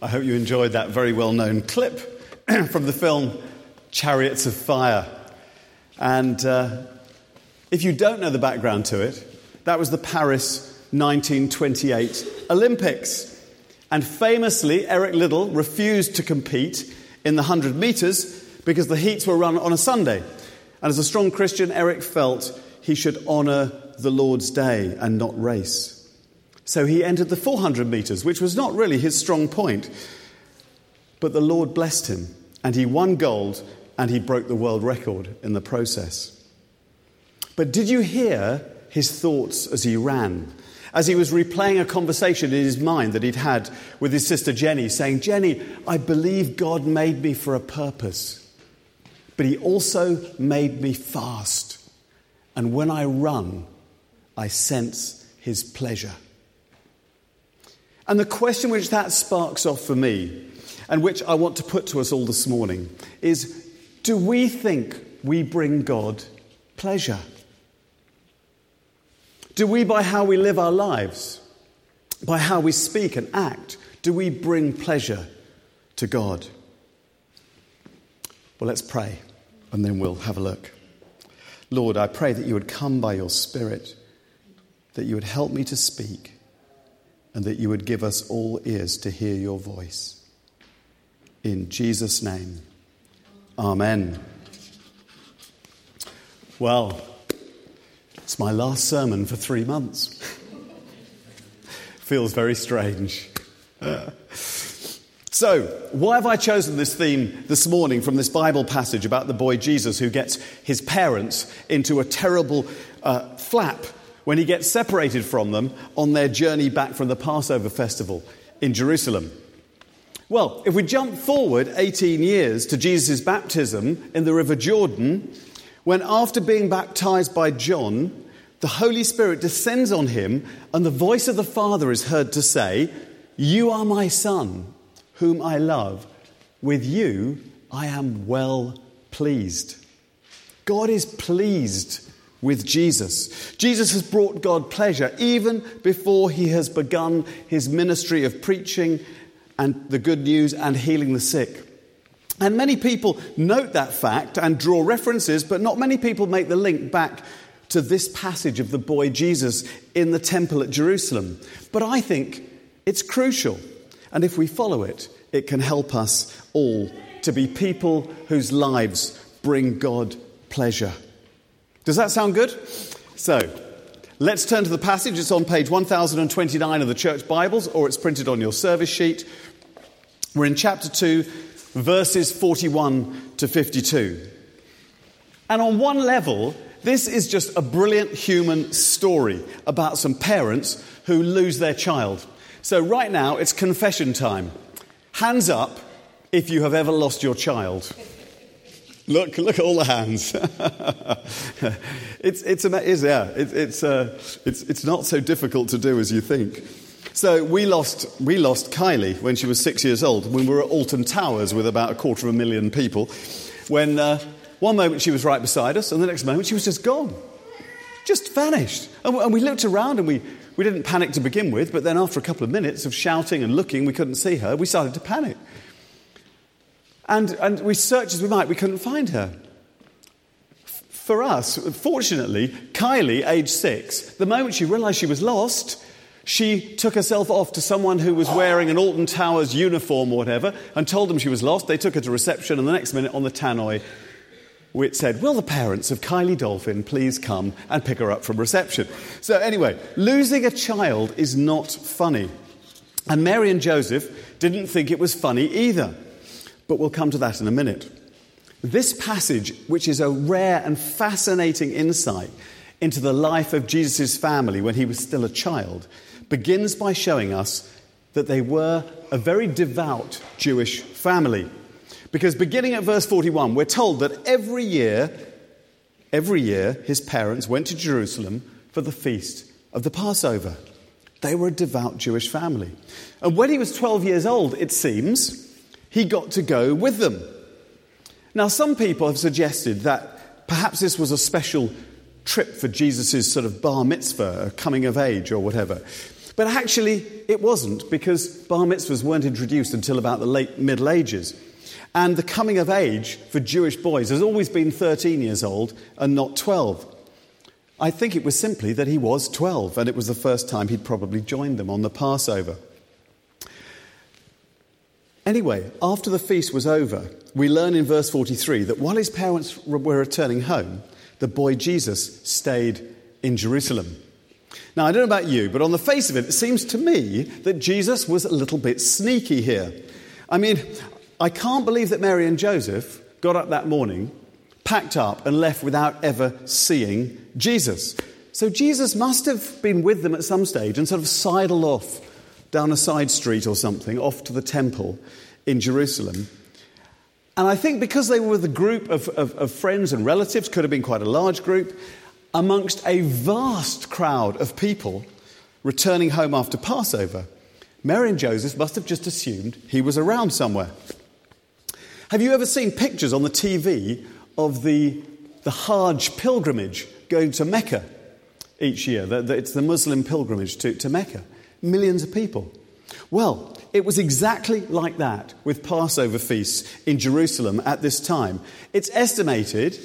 I hope you enjoyed that very well known clip from the film Chariots of Fire. And uh, if you don't know the background to it, that was the Paris 1928 Olympics. And famously, Eric Liddell refused to compete in the 100 metres because the heats were run on a Sunday. And as a strong Christian, Eric felt he should honour the Lord's day and not race. So he entered the 400 metres, which was not really his strong point. But the Lord blessed him, and he won gold, and he broke the world record in the process. But did you hear his thoughts as he ran? As he was replaying a conversation in his mind that he'd had with his sister Jenny, saying, Jenny, I believe God made me for a purpose, but he also made me fast. And when I run, I sense his pleasure. And the question which that sparks off for me, and which I want to put to us all this morning, is do we think we bring God pleasure? Do we, by how we live our lives, by how we speak and act, do we bring pleasure to God? Well, let's pray and then we'll have a look. Lord, I pray that you would come by your Spirit, that you would help me to speak, and that you would give us all ears to hear your voice. In Jesus' name, Amen. Well, it's my last sermon for three months. Feels very strange. so, why have I chosen this theme this morning from this Bible passage about the boy Jesus who gets his parents into a terrible uh, flap when he gets separated from them on their journey back from the Passover festival in Jerusalem? Well, if we jump forward 18 years to Jesus' baptism in the River Jordan, when after being baptized by John, the Holy Spirit descends on him, and the voice of the Father is heard to say, You are my Son, whom I love. With you I am well pleased. God is pleased with Jesus. Jesus has brought God pleasure even before he has begun his ministry of preaching and the good news and healing the sick. And many people note that fact and draw references, but not many people make the link back to this passage of the boy Jesus in the temple at Jerusalem. But I think it's crucial. And if we follow it, it can help us all to be people whose lives bring God pleasure. Does that sound good? So, let's turn to the passage. It's on page 1029 of the Church Bibles, or it's printed on your service sheet. We're in chapter 2, verses 41 to 52. And on one level, this is just a brilliant human story about some parents who lose their child. So, right now, it's confession time. Hands up if you have ever lost your child. Look, look at all the hands. it's, it's, it's, yeah, it, it's, uh, it's, it's not so difficult to do as you think. So we lost, we lost Kylie when she was six years old, when we were at Alton Towers with about a quarter of a million people, when uh, one moment she was right beside us, and the next moment she was just gone. Just vanished. And we looked around and we, we didn't panic to begin with, but then after a couple of minutes of shouting and looking, we couldn't see her. We started to panic. And, and we searched as we might, we couldn't find her. For us, fortunately, Kylie, age six, the moment she realized she was lost, she took herself off to someone who was wearing an Alton Towers uniform or whatever and told them she was lost. They took her to reception, and the next minute on the tannoy, which said, Will the parents of Kylie Dolphin please come and pick her up from reception? So, anyway, losing a child is not funny. And Mary and Joseph didn't think it was funny either. But we'll come to that in a minute. This passage, which is a rare and fascinating insight into the life of Jesus' family when he was still a child, begins by showing us that they were a very devout Jewish family. Because beginning at verse 41, we're told that every year, every year, his parents went to Jerusalem for the feast of the Passover. They were a devout Jewish family. And when he was 12 years old, it seems, he got to go with them. Now, some people have suggested that perhaps this was a special trip for Jesus' sort of bar mitzvah, coming of age or whatever. But actually, it wasn't because bar mitzvahs weren't introduced until about the late Middle Ages. And the coming of age for Jewish boys has always been 13 years old and not 12. I think it was simply that he was 12, and it was the first time he'd probably joined them on the Passover. Anyway, after the feast was over, we learn in verse 43 that while his parents were returning home, the boy Jesus stayed in Jerusalem. Now, I don't know about you, but on the face of it, it seems to me that Jesus was a little bit sneaky here. I mean, I can't believe that Mary and Joseph got up that morning, packed up, and left without ever seeing Jesus. So Jesus must have been with them at some stage and sort of sidled off down a side street or something, off to the temple in Jerusalem. And I think because they were with a group of, of, of, friends and relatives, could have been quite a large group, amongst a vast crowd of people returning home after Passover, Mary and Joseph must have just assumed he was around somewhere. Have you ever seen pictures on the TV of the, the Hajj pilgrimage going to Mecca each year? It's the Muslim pilgrimage to, to Mecca millions of people. Well, it was exactly like that with Passover feasts in Jerusalem at this time. It's estimated,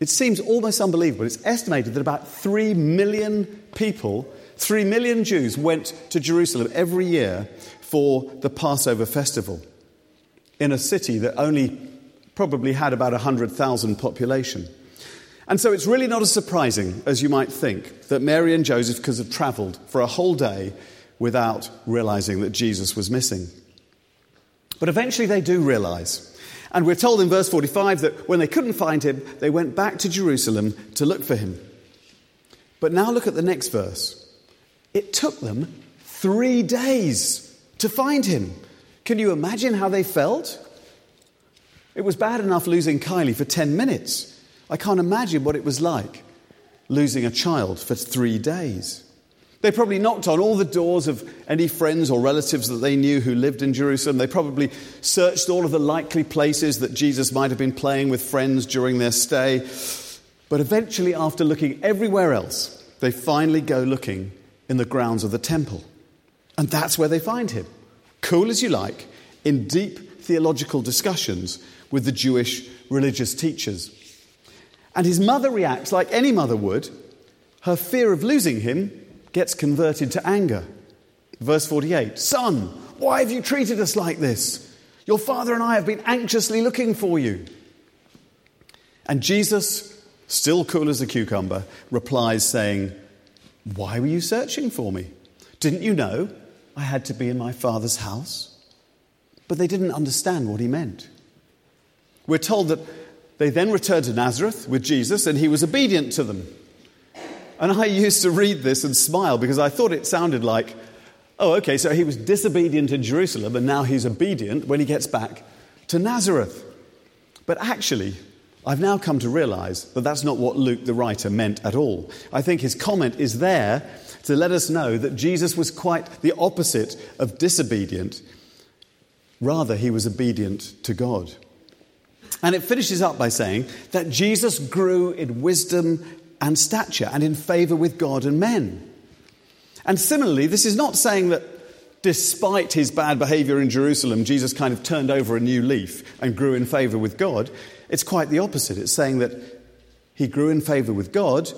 it seems almost unbelievable, it's estimated that about 3 million people, 3 million Jews went to Jerusalem every year for the Passover festival in a city that only probably had about 100,000 population. And so it's really not as surprising as you might think that Mary and Joseph could have traveled for a whole day without realizing that Jesus was missing. But eventually they do realize. And we're told in verse 45 that when they couldn't find him, they went back to Jerusalem to look for him. But now look at the next verse. It took them three days to find him. Can you imagine how they felt? It was bad enough losing Kylie for 10 minutes. I can't imagine what it was like losing a child for three days. They probably knocked on all the doors of any friends or relatives that they knew who lived in Jerusalem. They probably searched all of the likely places that Jesus might have been playing with friends during their stay. But eventually, after looking everywhere else, they finally go looking in the grounds of the temple. And that's where they find him, cool as you like, in deep theological discussions with the Jewish religious teachers. And his mother reacts like any mother would. Her fear of losing him gets converted to anger. Verse 48 Son, why have you treated us like this? Your father and I have been anxiously looking for you. And Jesus, still cool as a cucumber, replies, saying, Why were you searching for me? Didn't you know I had to be in my father's house? But they didn't understand what he meant. We're told that they then returned to Nazareth with Jesus, and he was obedient to them. And I used to read this and smile because I thought it sounded like, oh, okay, so he was disobedient in Jerusalem and now he's obedient when he gets back to Nazareth. But actually, I've now come to realize that that's not what Luke the writer meant at all. I think his comment is there to let us know that Jesus was quite the opposite of disobedient. Rather, he was obedient to God. And it finishes up by saying that Jesus grew in wisdom and stature and in favor with God and men. And similarly, this is not saying that despite his bad behavior in Jerusalem, Jesus kind of turned over a new leaf and grew in favor with God. It's quite the opposite. It's saying that he grew in favor with God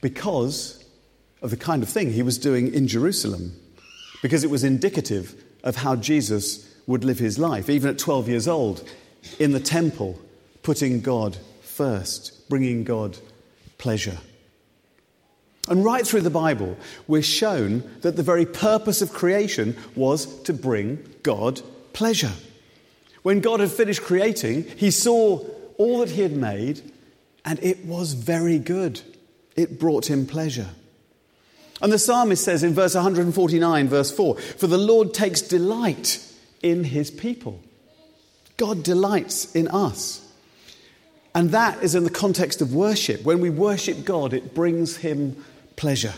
because of the kind of thing he was doing in Jerusalem, because it was indicative of how Jesus would live his life, even at 12 years old, in the temple, putting God first, bringing God pleasure. And right through the Bible, we're shown that the very purpose of creation was to bring God pleasure. When God had finished creating, he saw all that he had made, and it was very good. It brought him pleasure. And the psalmist says in verse 149, verse 4 For the Lord takes delight in his people. God delights in us. And that is in the context of worship. When we worship God, it brings him pleasure.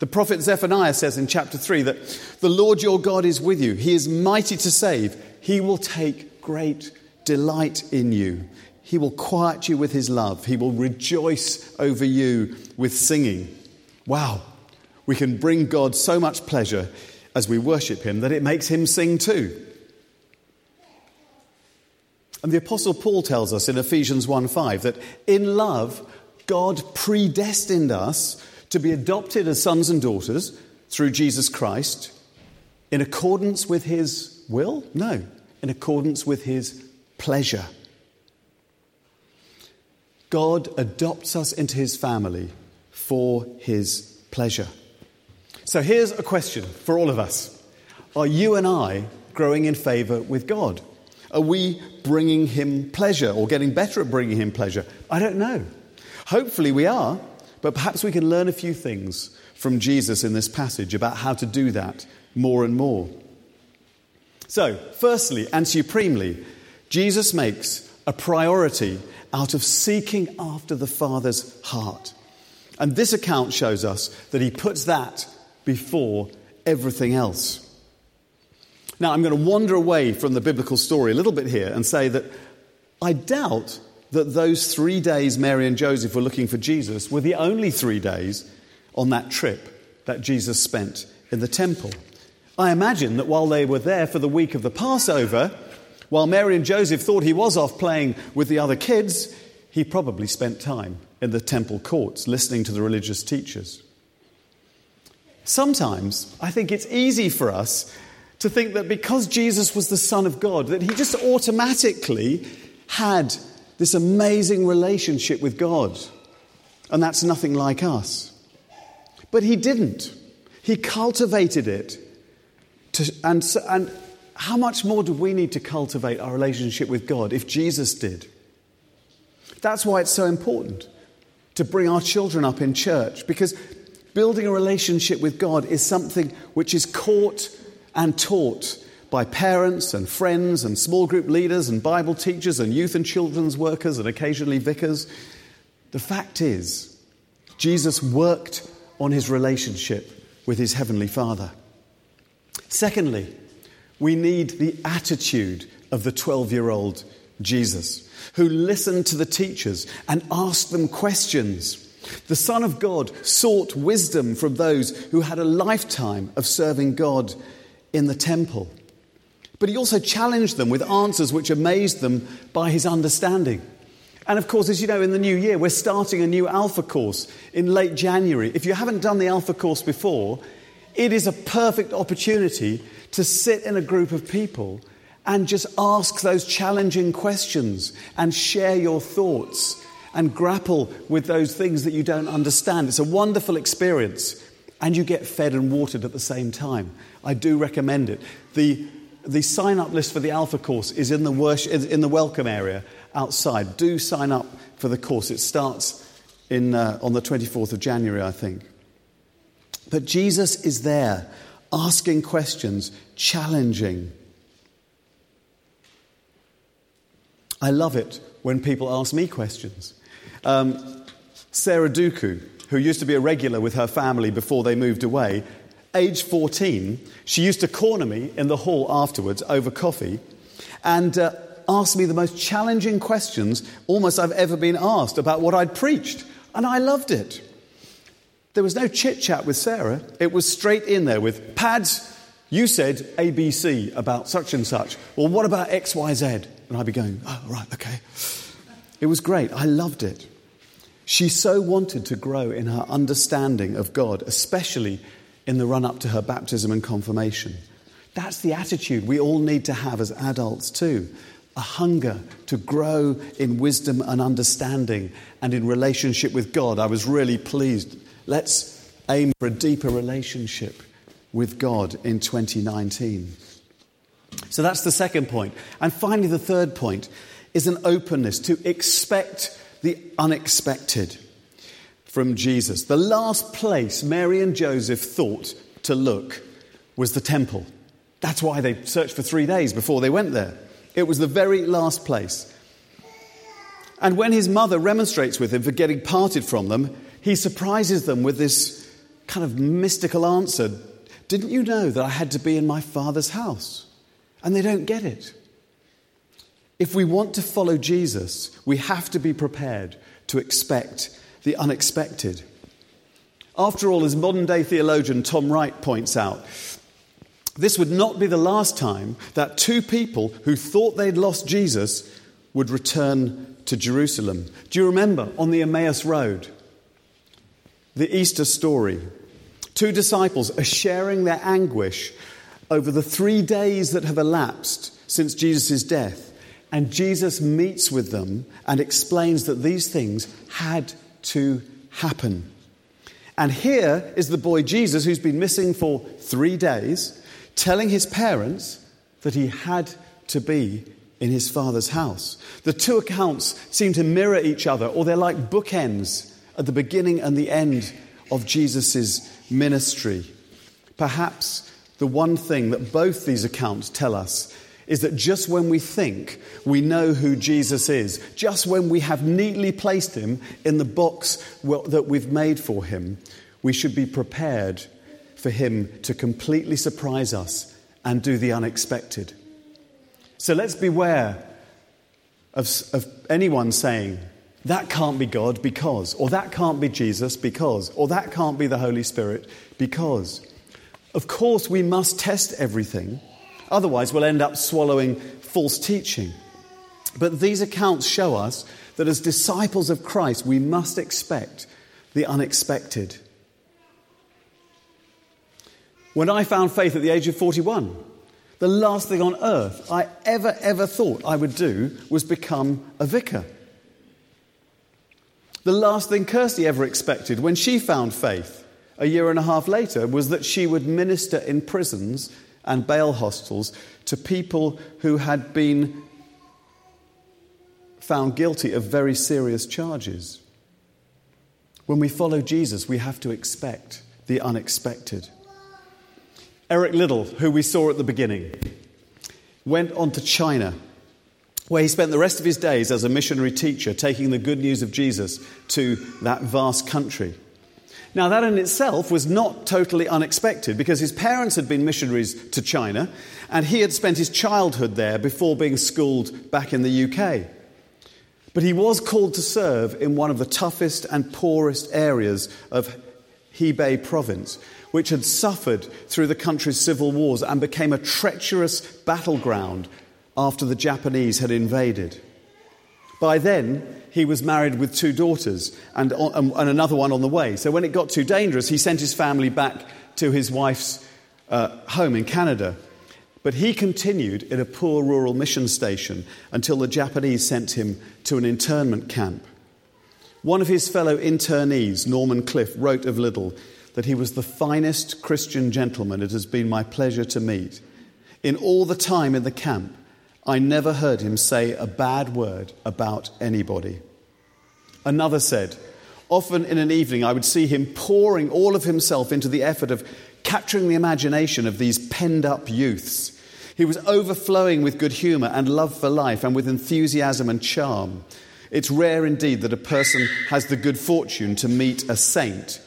The prophet Zephaniah says in chapter 3 that the Lord your God is with you. He is mighty to save. He will take great delight in you. He will quiet you with his love. He will rejoice over you with singing. Wow. We can bring God so much pleasure as we worship Him that it makes Him sing too. And the Apostle Paul tells us in Ephesians 1 5 that in love, God predestined us to be adopted as sons and daughters through Jesus Christ in accordance with His will? No, in accordance with His pleasure. God adopts us into His family for His pleasure. So here's a question for all of us Are you and I growing in favor with God? Are we bringing Him pleasure or getting better at bringing Him pleasure? I don't know. Hopefully we are, but perhaps we can learn a few things from Jesus in this passage about how to do that more and more. So, firstly and supremely, Jesus makes a priority out of seeking after the Father's heart. And this account shows us that he puts that before everything else. Now, I'm going to wander away from the biblical story a little bit here and say that I doubt that those three days Mary and Joseph were looking for Jesus were the only three days on that trip that Jesus spent in the temple. I imagine that while they were there for the week of the Passover, while Mary and Joseph thought he was off playing with the other kids, he probably spent time in the temple courts listening to the religious teachers. Sometimes I think it's easy for us to think that because Jesus was the Son of God, that he just automatically had this amazing relationship with God. And that's nothing like us. But he didn't. He cultivated it. To, and, and how much more do we need to cultivate our relationship with God if Jesus did? That's why it's so important to bring our children up in church because Building a relationship with God is something which is caught and taught by parents and friends and small group leaders and Bible teachers and youth and children's workers and occasionally vicars. The fact is, Jesus worked on his relationship with his heavenly Father. Secondly, we need the attitude of the 12 year old Jesus, who listened to the teachers and asked them questions the Son of God sought wisdom from those who had a lifetime of serving God in the temple. But he also challenged them with answers which amazed them by his understanding. And of course, as you know, in the new year, we're starting a new Alpha course in late January. If you haven't done the Alpha course before, it is a perfect opportunity to sit in a group of people and just ask those challenging questions and share your thoughts and grapple with those things that you don't understand. It's a wonderful experience, and you get fed and watered at the same time. I do recommend it. The, the sign up list for the Alpha course is in the, worship, in the welcome area outside. Do sign up for the course. It starts in, uh, on the 24th of January, I think. But Jesus is there asking questions, challenging. I love it when people ask me questions. Um, Sarah Duku, who used to be a regular with her family before they moved away, age 14, she used to corner me in the hall afterwards over coffee and uh, ask me the most challenging questions almost I've ever been asked about what I'd preached. And I loved it. There was no chit chat with Sarah. It was straight in there with pads. You said ABC about such and such. Well, what about XYZ? And I'd be going, oh, right, okay. It was great. I loved it. She so wanted to grow in her understanding of God, especially in the run up to her baptism and confirmation. That's the attitude we all need to have as adults, too. A hunger to grow in wisdom and understanding and in relationship with God. I was really pleased. Let's aim for a deeper relationship with God in 2019. So that's the second point. And finally, the third point is an openness to expect the unexpected from Jesus. The last place Mary and Joseph thought to look was the temple. That's why they searched for three days before they went there. It was the very last place. And when his mother remonstrates with him for getting parted from them, he surprises them with this kind of mystical answer Didn't you know that I had to be in my father's house? And they don't get it. If we want to follow Jesus, we have to be prepared to expect the unexpected. After all, as modern day theologian Tom Wright points out, this would not be the last time that two people who thought they'd lost Jesus would return to Jerusalem. Do you remember on the Emmaus Road? The Easter story. Two disciples are sharing their anguish over the three days that have elapsed since Jesus' death. And Jesus meets with them and explains that these things had to happen. And here is the boy Jesus, who's been missing for three days, telling his parents that he had to be in his father's house. The two accounts seem to mirror each other, or they're like bookends at the beginning and the end of Jesus' ministry. Perhaps the one thing that both these accounts tell us is that just when we think we know who Jesus is, just when we have neatly placed him in the box that we've made for him, we should be prepared for him to completely surprise us and do the unexpected. So let's beware of, of anyone saying, that can't be God because, or that can't be Jesus because, or that can't be the Holy Spirit because. Of course, we must test everything, otherwise, we'll end up swallowing false teaching. But these accounts show us that as disciples of Christ, we must expect the unexpected. When I found faith at the age of 41, the last thing on earth I ever, ever thought I would do was become a vicar. The last thing Kirsty ever expected when she found faith a year and a half later was that she would minister in prisons and bail hostels to people who had been found guilty of very serious charges. When we follow Jesus, we have to expect the unexpected. Eric Liddell, who we saw at the beginning, went on to China, where he spent the rest of his days as a missionary teacher, taking the good news of Jesus to that vast country. Now, that in itself was not totally unexpected because his parents had been missionaries to China and he had spent his childhood there before being schooled back in the UK. But he was called to serve in one of the toughest and poorest areas of Hebei province, which had suffered through the country's civil wars and became a treacherous battleground after the Japanese had invaded. By then, he was married with two daughters and, and, another one on the way. So when it got too dangerous, he sent his family back to his wife's uh, home in Canada. But he continued in a poor rural mission station until the Japanese sent him to an internment camp. One of his fellow internees, Norman Cliff, wrote of Liddell that he was the finest Christian gentleman it has been my pleasure to meet. In all the time in the camp, I never heard him say a bad word about anybody. Another said, Often in an evening, I would see him pouring all of himself into the effort of capturing the imagination of these penned up youths. He was overflowing with good humor and love for life and with enthusiasm and charm. It's rare indeed that a person has the good fortune to meet a saint,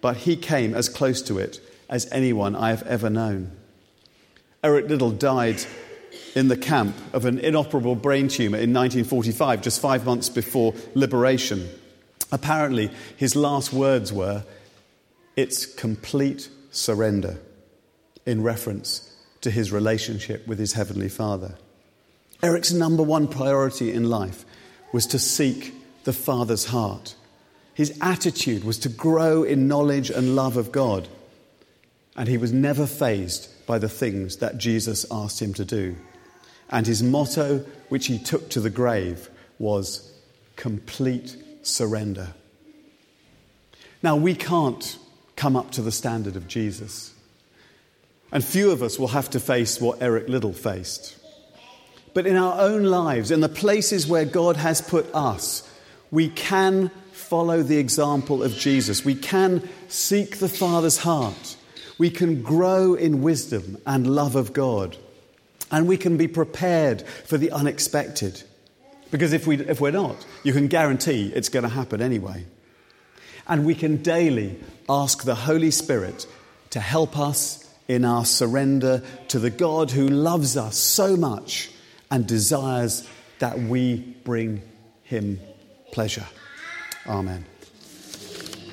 but he came as close to it as anyone I have ever known. Eric Liddell died in the camp of an inoperable brain tumor in 1945, just five months before liberation. Apparently, his last words were, It's complete surrender, in reference to his relationship with his Heavenly Father. Eric's number one priority in life was to seek the Father's heart. His attitude was to grow in knowledge and love of God. And he was never fazed by the things that Jesus asked him to do. And his motto, which he took to the grave, was complete surrender. Now, we can't come up to the standard of Jesus. And few of us will have to face what Eric Liddell faced. But in our own lives, in the places where God has put us, we can follow the example of Jesus. We can seek the Father's heart. We can grow in wisdom and love of God. And we can be prepared for the unexpected. Because if, we, if we're not, you can guarantee it's going to happen anyway. And we can daily ask the Holy Spirit to help us in our surrender to the God who loves us so much and desires that we bring him pleasure. Amen.